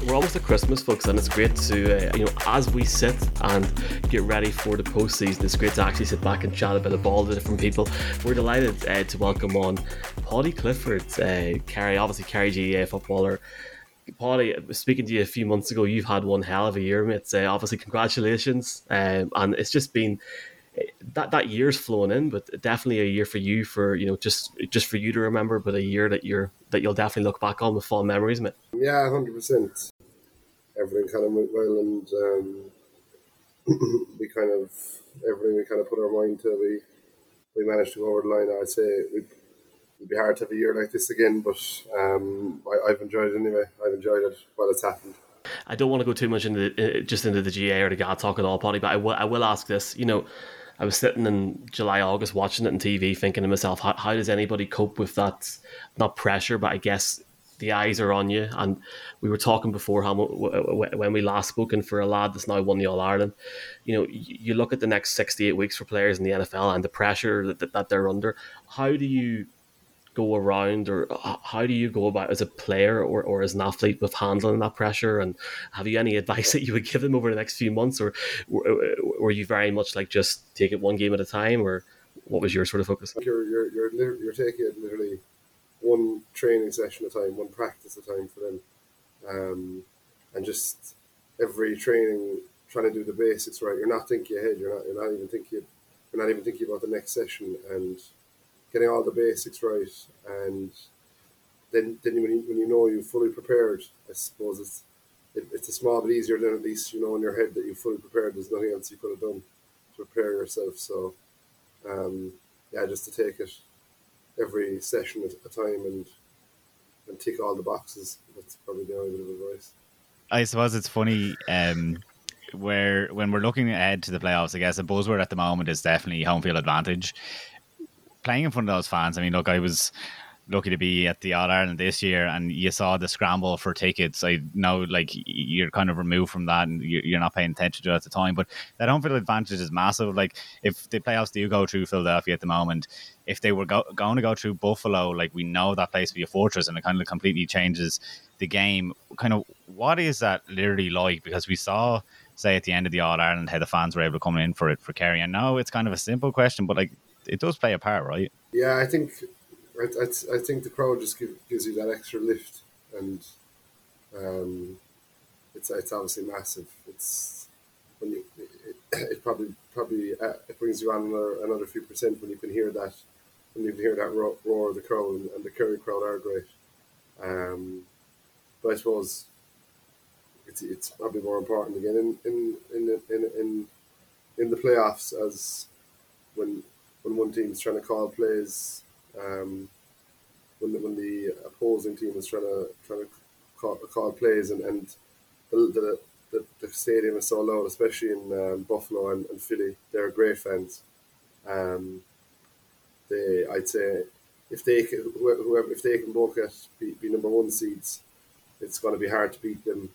we're almost at Christmas, folks, and it's great to, uh, you know, as we sit and get ready for the postseason, it's great to actually sit back and chat a bit of ball to different people. We're delighted uh, to welcome on Paudie Clifford, uh, Kerry, obviously Kerry GAA footballer. Paudie, speaking to you a few months ago, you've had one hell of a year, mate. Uh, obviously, congratulations, um, and it's just been that that year's flown in, but definitely a year for you for you know just just for you to remember, but a year that you're that you'll definitely look back on with fond memories, mate. Yeah, hundred percent. Everything kind of went well, and um, we kind of everything we kind of put our mind to, we we managed to go over the line. I'd say it'd, it'd be hard to have a year like this again, but um, I, have enjoyed it anyway. I've enjoyed it while it's happened. I don't want to go too much into the, uh, just into the GA or the GAA talk at all, Paudie, but I will I will ask this. You know I was sitting in July, August watching it on TV, thinking to myself, how, how does anybody cope with that? Not pressure, but I guess the eyes are on you. And we were talking before how when we last spoken for a lad that's now won the All Ireland, you know, you look at the next sixty-eight weeks for players in the NFL and the pressure that, that they're under. How do you go around or how do you go about as a player or, or as an athlete with handling that pressure? And have you any advice that you would give them over the next few months? Or were you very much like just take it one game at a time? Or what was your sort of focus? You're, you're, you're, you're taking it literally one training session at a time one practice at a time for them. Um, and just every training trying to do the basics right. You're not thinking ahead. You're not, you're not even thinking you're not even thinking about the next session. And getting all the basics right, and then then when you, when you know you're fully prepared, I suppose it's it, it's a small bit easier than at least you know in your head that you're fully prepared. There's nothing else you could have done to prepare yourself. So, um, yeah, just to take it every session at a time and and tick all the boxes. That's probably the only bit of advice. I suppose it's funny. Um, where when we're looking ahead to the playoffs, I guess a buzzword at the moment is definitely home field advantage playing in front of those fans. I mean, look, I was lucky to be at the All Ireland this year, and you saw the scramble for tickets. I know, like you're kind of removed from that, and you're not paying attention to it at the time. But that home field advantage is massive. Like if the playoffs do go through Philadelphia at the moment, if they were go- going to go through Buffalo, like we know that place to be a fortress, and it kind of completely changes the game. Kind of what is that literally like? Because we saw. Say at the end of the All Ireland, how the fans were able to come in for it for Kerry. And now it's kind of a simple question, but like it does play a part, right? Yeah, I think I, I, I think the crowd just give, gives you that extra lift, and um, it's it's obviously massive. It's when you it, it probably probably uh, it brings you on another, another few percent when you can hear that when you can hear that roar, roar of the crowd, and, and the Kerry crowd are great. Um, but I suppose it's, it's probably more important again in in in in in, in the playoffs as when when one team is trying to call plays, um, when the, when the opposing team is trying to trying to call, call plays, and, and the, the, the, the stadium is so loud, especially in um, Buffalo and, and, Philly. They're great fans. Um, they, I'd say, if they whoever, if they can both get be, be number one seeds, it's going to be hard to beat them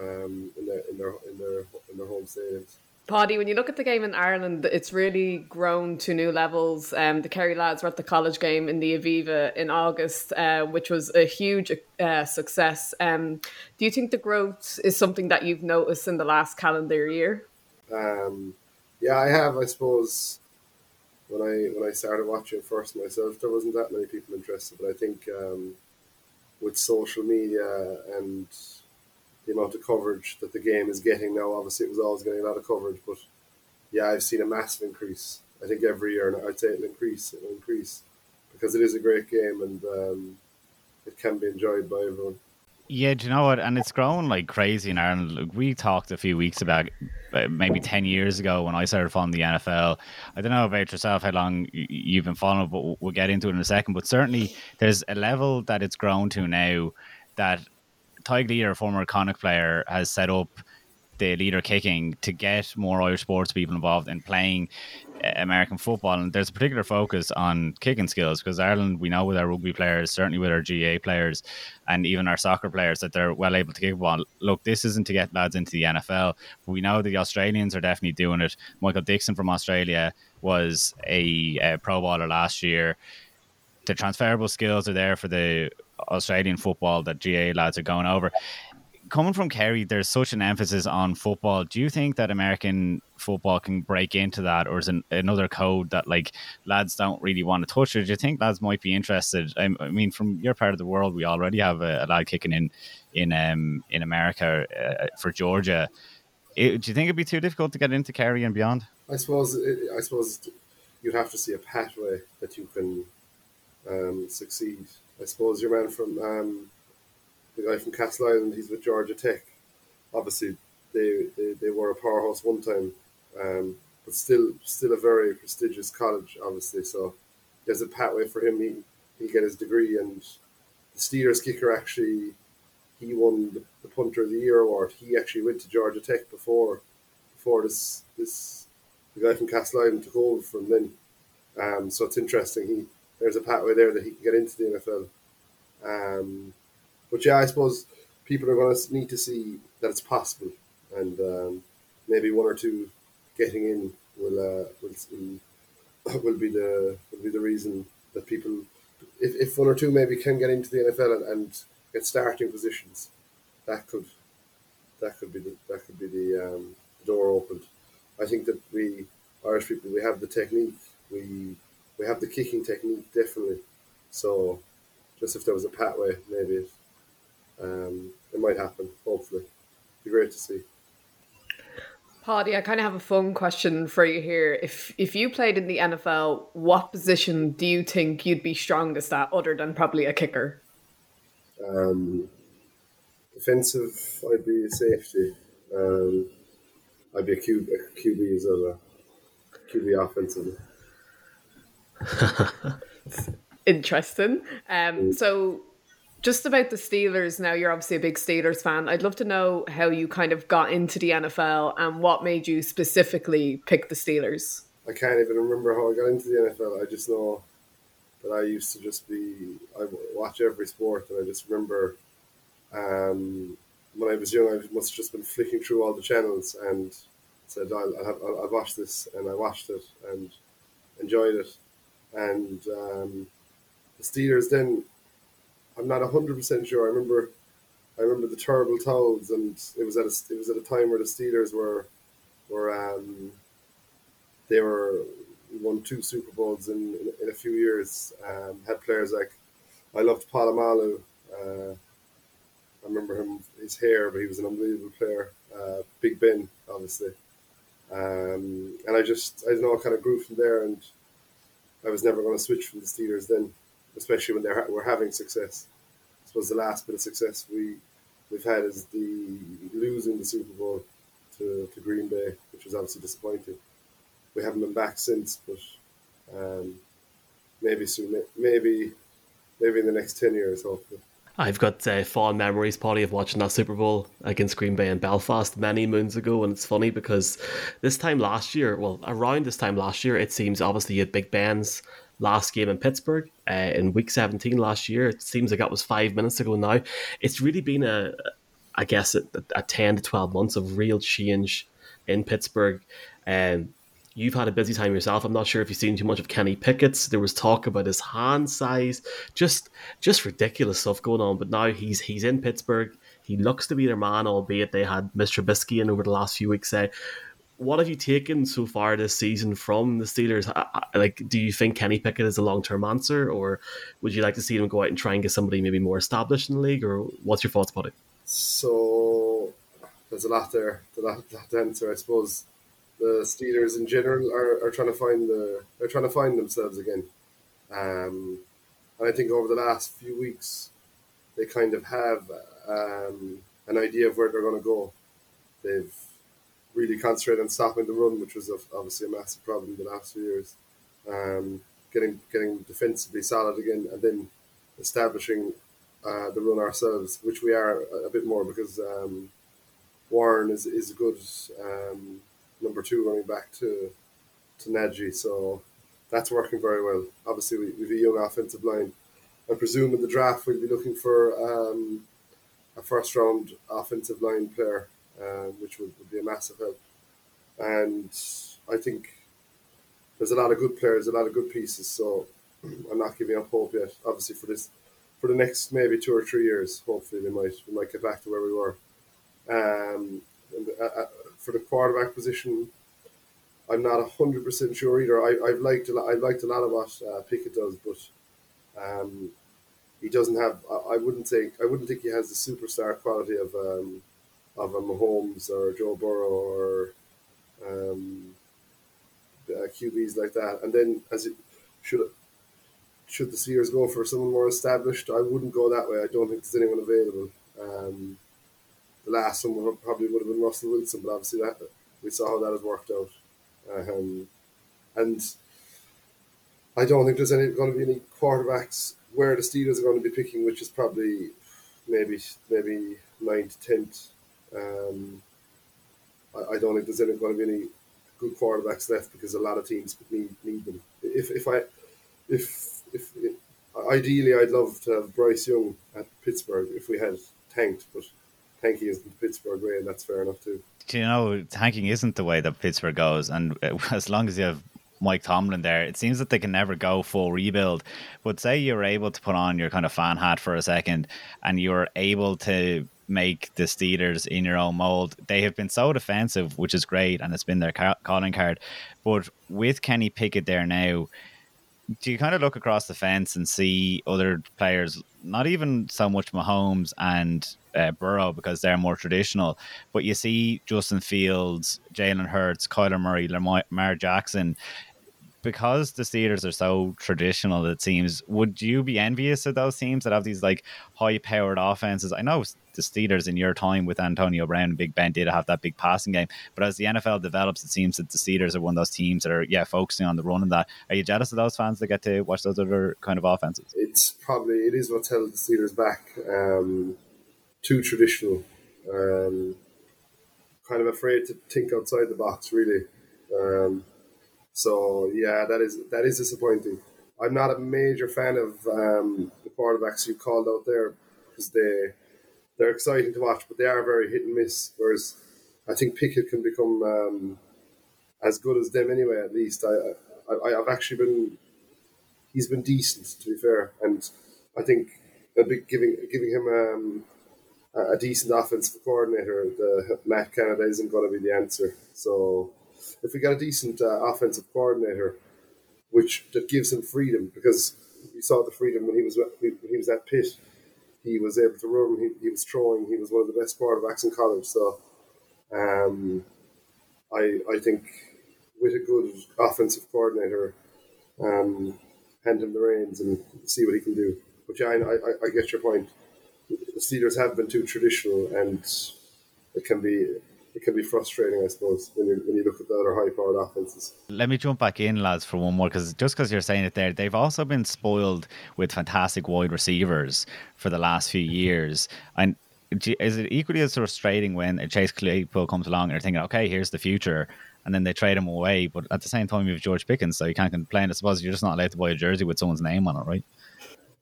um, in their in their in their in their home stadiums. Paudie, when you look at the game in Ireland, it's really grown to new levels. Um, the Kerry lads were at the college game in the Aviva in August, uh, which was a huge uh, success. Um, do you think the growth is something that you've noticed in the last calendar year? Um, yeah, I have. I suppose when I when I started watching first myself, there wasn't that many people interested, but I think um, with social media and the amount of coverage that the game is getting now. Obviously, it was always getting a lot of coverage, but yeah, I've seen a massive increase. I think every year, and I'd say it'll increase, it'll increase because it is a great game and um, it can be enjoyed by everyone. Yeah, do you know what? And it's grown like crazy in Ireland. we talked a few weeks about uh, maybe 10 years ago when I started following the NFL. I don't know about yourself, how long you've been following, but we'll get into it in a second. But certainly there's a level that it's grown to now that Tadhg Leader, a former Connacht player, has set up the leader kicking to get more Irish sports people involved in playing uh, American football. And there's a particular focus on kicking skills because Ireland, we know with our rugby players, certainly with our GA players, and even our soccer players, that they're well able to kick ball. Look, this isn't to get lads into the NFL. We know the Australians are definitely doing it. Michael Dickson from Australia was a, a pro bowler last year. The transferable skills are there for the Australian football that GA lads are going over. coming from Kerry, there's such an emphasis on football. Do you think that American football can break into that, or is it another code that like lads don't really want to touch? Or do you think lads might be interested? I, I mean, from your part of the world, we already have a, a lad kicking in in um in America uh, for Georgia. It, do you think it'd be too difficult to get into Kerry and beyond? I suppose. I suppose you'd have to see a pathway that you can um, succeed. I suppose your man from um, the guy from Castleisland, he's with Georgia Tech. Obviously, they, they, they were a powerhouse one time, um, but still still a very prestigious college, obviously. So there's a pathway for him. He he get his degree, and the Steelers kicker actually he won the, the punter of the year award. He actually went to Georgia Tech before before this this the guy from Castleisland took over from then. Um, so it's interesting. He there's a pathway there that he can get into the NFL. Um, but yeah, I suppose people are going to need to see that it's possible, and um, maybe one or two getting in will uh, will will be the will be the reason that people, if, if one or two maybe can get into the NFL and, and get starting positions, that could that could be the that could be the, um, door opened. I think that we Irish people we have the technique, we we have the kicking technique definitely. So just if there was a pathway, maybe it, um, it might happen. Hopefully, be great to see. Paddy, I kind of have a fun question for you here. If if you played in the NFL, what position do you think you'd be strongest at, other than probably a kicker? Um, defensive, I'd be a safety. Um, I'd be a QB as well, a QB offensive. Interesting. Um, so just about the Steelers now, you're obviously a big Steelers fan. I'd love to know how you kind of got into the NFL and what made you specifically pick the Steelers. I can't even remember how I got into the NFL. I just know that I used to just be, I watch every sport, and I just remember um, when I was young, I must have just been flicking through all the channels and said, I'll, I'll, I'll watch this, and I watched it and enjoyed it. And um, the Steelers then I'm not hundred percent sure. I remember, I remember the terrible towels, and it was at a it was at a time where the Steelers were, were um, they were won two Super Bowls in in, in a few years. Um, had players like, I loved Polamalu. Uh, I remember him his hair, but he was an unbelievable player. Uh, Big Ben, obviously. Um, and I just I don't know, I kind of grew from there, and I was never going to switch from the Steelers then especially when they're we're having success. I suppose the last bit of success we we've had is the losing the Super Bowl to, to Green Bay, which was obviously disappointing. We haven't been back since, but um, maybe soon, maybe maybe in the next ten years, hopefully. I've got uh, fond memories, Paddy, of watching that Super Bowl against Green Bay in Belfast many moons ago. And it's funny because this time last year, well, around this time last year, it seems obviously had Big Ben's last game in Pittsburgh uh, in week 17 last year. It seems like that was five minutes ago now. It's really been a, I guess, a, a 10 to 12 months of real change in Pittsburgh. And um, you've had a busy time yourself. I'm not sure if you've seen too much of Kenny Pickett's. There was talk about his hand size, just just ridiculous stuff going on. But now he's he's in Pittsburgh. He looks to be their man, albeit they had Mr. Trubisky in over the last few weeks. Uh, what have you taken so far this season from the Steelers? Like, do you think Kenny Pickett is a long term answer, or would you like to see them go out and try and get somebody maybe more established in the league, or what's your thoughts about it? So there's a lot there, a lot, to answer. I suppose the Steelers in general are, are trying to find the they're trying to find themselves again, um, and I think over the last few weeks they kind of have um, an idea of where they're going to go. They've really concentrated on stopping the run, which was obviously a massive problem the last few years. Um, getting getting defensively solid again, and then establishing uh, the run ourselves, which we are a, bit more because um, Warren is is a good um, number two running back to to Najee, so that's working very well. Obviously, we, we have a young offensive line. I presume in the draft we'll be looking for um, a first round offensive line player um, which would, would, be a massive help. And I think there's a lot of good players, a lot of good pieces. So I'm not giving up hope yet. Obviously, for this, for the next maybe two or three years, hopefully they might we might get back to where we were. Um, and, uh, uh, for the quarterback position, I'm not hundred percent sure either. I, I've liked a lot, I've liked a lot of what uh, Pickett does, but um, he doesn't have. I, I wouldn't think. I wouldn't think he has the superstar quality of um, of a Mahomes or Joe Burrow or um, uh, QBs like that. And then as it should should the Steelers go for someone more established, I wouldn't go that way. I don't think there's anyone available. Um, the last one probably would have been Russell Wilson, but obviously that we saw how that has worked out. Um, and I don't think there's any going to be any quarterbacks where the Steelers are going to be picking, which is probably maybe maybe ninth, tenth. Um, I, I, don't think there's any going to be any good quarterbacks left because a lot of teams need need them. If if I if if, if ideally I'd love to have Bryce Young at Pittsburgh if we had tanked, but tanking isn't the Pittsburgh way, and that's fair enough too. Do you know tanking isn't the way that Pittsburgh goes, and as long as you have Mike Tomlin there, it seems that they can never go full rebuild. But say you're able to put on your kind of fan hat for a second, and you're able to make the Steelers in your own mold. They have been so defensive, which is great, and it's been their calling card. But with Kenny Pickett there now, do you kind of look across the fence and see other players, not even so much Mahomes and uh, Burrow because they're more traditional, but you see Justin Fields, Jalen Hurts, Kyler Murray, Lamar Jackson because the Steelers are so traditional, it seems, would you be envious of those teams that have these like high powered offenses? I know the Steelers in your time with Antonio Brown and Big Ben did have that big passing game, but as the NFL develops, it seems that the Steelers are one of those teams that are yeah focusing on the run and that. Are you jealous of those fans that get to watch those other kind of offenses? It's probably it is what held the Steelers back. Um, too traditional. Um, kind of afraid to think outside the box, really. Um, so yeah, that is that is disappointing. I'm not a major fan of um, the quarterbacks you called out there because they they're exciting to watch, but they are very hit and miss. Whereas I think Pickett can become um, as good as them anyway. At least I, I I've actually been he's been decent to be fair, and I think giving giving him um, a decent offensive coordinator, the Matt Canada isn't going to be the answer. So if we got a decent uh, offensive coordinator, which that gives him freedom, because we saw the freedom when he was when he was at Pitt, he was able to run, he, he was throwing, he was one of the best quarterbacks in college. So, um, I I think with a good offensive coordinator, um, hand him the reins and see what he can do. But yeah, I, I, I get your point. The Steelers have been too traditional, and it can be it can be frustrating, I suppose, when you when you look at the other high-powered offenses. Let me jump back in, lads, for one more, because just because you're saying it there, they've also been spoiled with fantastic wide receivers for the last few years, and is it equally as frustrating when a Chase Claypool comes along and you're thinking, okay, here's the future, and then they trade him away, but at the same time you have George Pickens, so you can't complain. I suppose you're just not allowed to buy a jersey with someone's name on it, right?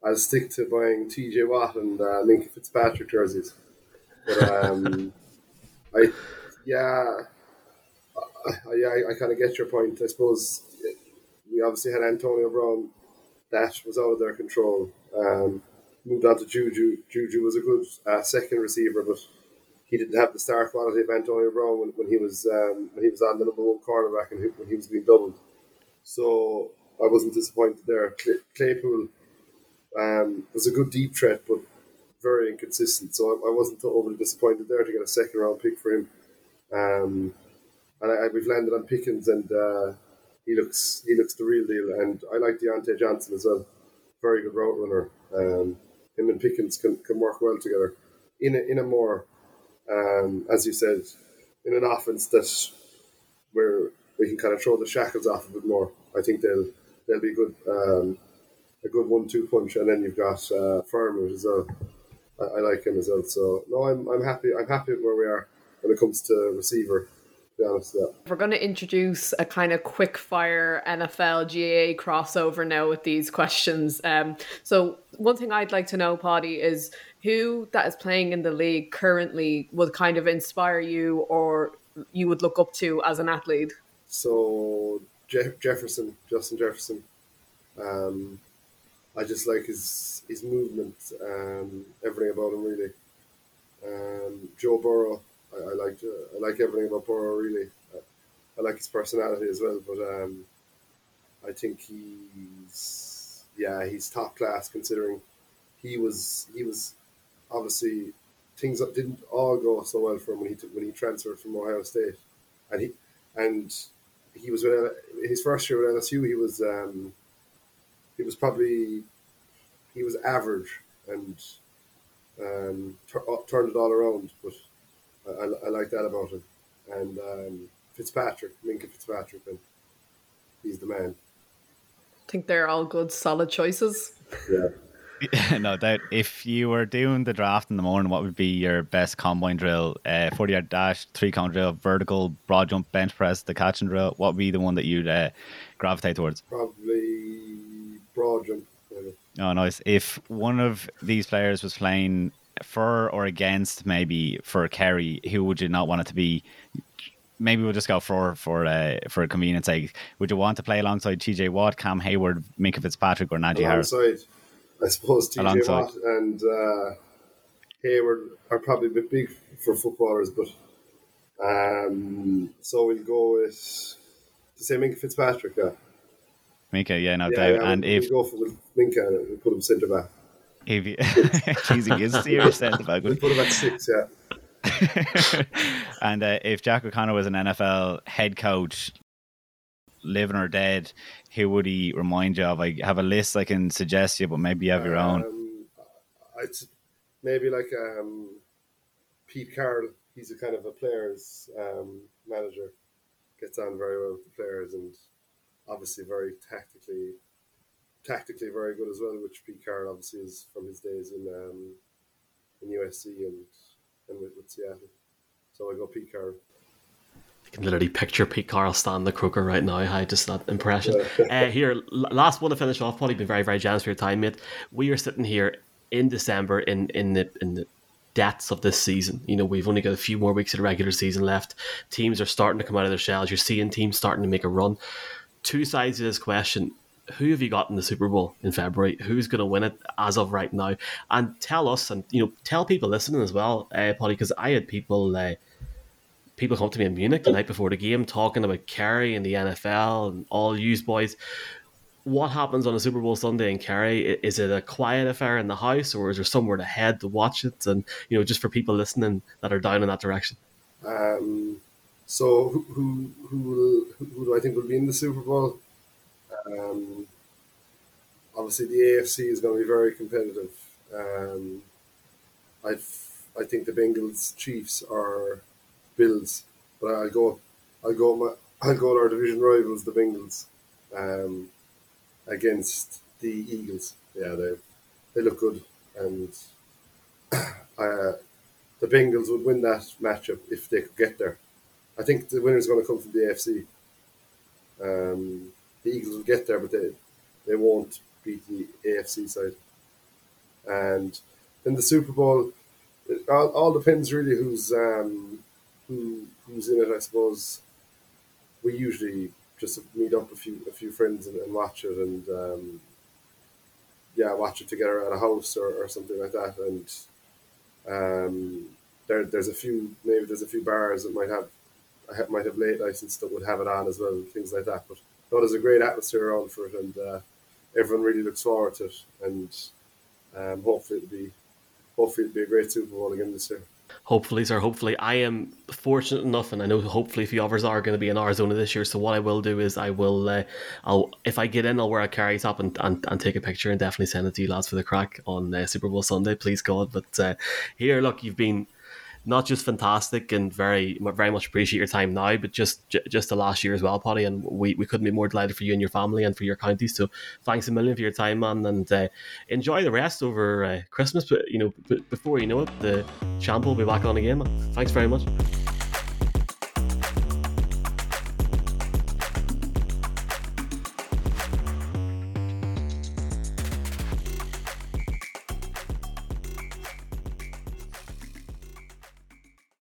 I'll stick to buying TJ Watt and uh, Minkah Fitzpatrick jerseys. But um, I yeah, I, I, I kind of get your point. I suppose we obviously had Antonio Brown, that was out of their control. Um, moved on to Juju. Juju was a good uh, second receiver, but he didn't have the star quality of Antonio Brown when, when he was um, when he was on the number one cornerback and when he was being doubled. So I wasn't disappointed there. Claypool um, was a good deep threat, but very inconsistent. So I, I wasn't overly disappointed there to get a second round pick for him. Um, and I, we've landed on Pickens, and uh, he looks he looks the real deal. And I like Diontae Johnson as well, very good route runner. Um, him and Pickens can, can work well together in a, in a more, um, as you said, in an offense that where we can kind of throw the shackles off a bit more. I think they'll they'll be good um, a good one-two punch, and then you've got uh, as well. I, I, like him as well. So no, I'm I'm happy. I'm happy with where we are when it comes to receiver. To be honest, yeah. We're going to introduce a kind of quick fire NFL GAA crossover now with these questions. Um, so one thing I'd like to know, Paddy, is who that is playing in the league currently would kind of inspire you or you would look up to as an athlete. So Je- Jefferson, Justin Jefferson. Um, I just like his his movement, um, everything about him really. Um, Joe Burrow, I, I like uh, I like everything about Burrow really. I, I like his personality as well, but um, I think he's yeah he's top class considering he was he was obviously things that didn't all go so well for him when he when he transferred from Ohio State, and he and he was with his first year with LSU. He was um, he was probably he was average and um, uh, turned it all around. But I, I, like that about him. And um, Fitzpatrick, Minkah Fitzpatrick, and he's the man. I think they're all good, solid choices. Yeah. no doubt. If you were doing the draft in the morning, what would be your best combine drill? Uh, 40 yard dash, three cone drill, vertical, broad jump, bench press, the catch and drill. What would be the one that you'd uh, gravitate towards? Probably broad jump. Maybe. Oh, nice. If one of these players was playing for or against, maybe for Kerry, who would you not want it to be? Maybe we'll just go for for uh, for a convenience sake. Would you want to play alongside TJ Watt, Cam Hayward, Minkah Fitzpatrick, or Najee Harris? Alongside. I suppose TJ Alongside. Watt and uh, Hayward are probably a bit big for footballers, but um, so we'll go with the same Minkah Fitzpatrick. Yeah. Minkah, yeah, no yeah, doubt. Yeah, and we'll, if we'll go for Minkah, we'll put him centre back. If you, Jeez, he is serious. We'll put him six, yeah. and uh, if Jack O'Connor was an NFL head coach, living or dead, who would he remind you of? I have a list I can suggest you, but maybe you have your own. Um, I'd maybe like um, Pete Carroll. He's a kind of a players um, manager. Gets on very well with the players and obviously very tactically tactically very good as well, which Pete Carroll obviously is from his days in um, in USC and and with, with Seattle. So I go Pete Carroll You can literally picture Pete Carroll standing the Croker right now. I just that impression. uh, here, last one to finish off. Probably been very very generous for your time, mate. We are sitting here in December in in the in the depths of this season. You know, we've only got a few more weeks of the regular season left. Teams are starting to come out of their shells. You're seeing teams starting to make a run. Two sides of this question. Who have you got in the Super Bowl in February? Who's going to win it as of right now? And tell us, and you know, tell people listening as well, uh, Polly, because I had people uh, people come to me in Munich the night before the game talking about Kerry and the NFL and all used boys. What happens on a Super Bowl Sunday in Kerry? Is it a quiet affair in the house, or is there somewhere to head to watch it? And you know, just for people listening that are down in that direction. Um, so who who who, who do I think will be in the Super Bowl? Um, obviously, the AFC is going to be very competitive. Um, I I think the Bengals Chiefs are Bills, but I'll go. I'll go. My, I'll go our division rivals, the Bengals, um, against the Eagles. Yeah, they they look good, and uh, the Bengals would win that matchup if they could get there. I think the winner is going to come from the AFC. Um, the Eagles will get there, but they they won't beat the AFC side. And then the Super Bowl, it all, all depends really who's um, who who's in it, I suppose we usually just meet up a few a few friends and, and watch it, and um, yeah, watch it together at a house or, or something like that. And um, there there's a few maybe there's a few bars that might have might have late nights and stuff would have it on as well, things like that. But there's a great atmosphere around for it, and uh, everyone really looks forward to it. And um, hopefully it'll be hopefully it'll be a great Super Bowl again this year hopefully, sir. Hopefully, I am fortunate enough, and I know hopefully a few others are going to be in Arizona this year. So what I will do is I will, uh, I'll if I get in, I'll wear a Kerry top and, and, and take a picture and definitely send it to you lads for the crack on uh, Super Bowl Sunday. Please God, but uh, here, look, you've been not just fantastic and very very much appreciate your time now, but just just the last year as well, Paddy. And we, we couldn't be more delighted for you and your family and for your county. So thanks a million for your time, man, and uh, enjoy the rest over uh, Christmas. But you know, b- before you know it, the champ will be back on again. Man. Thanks very much.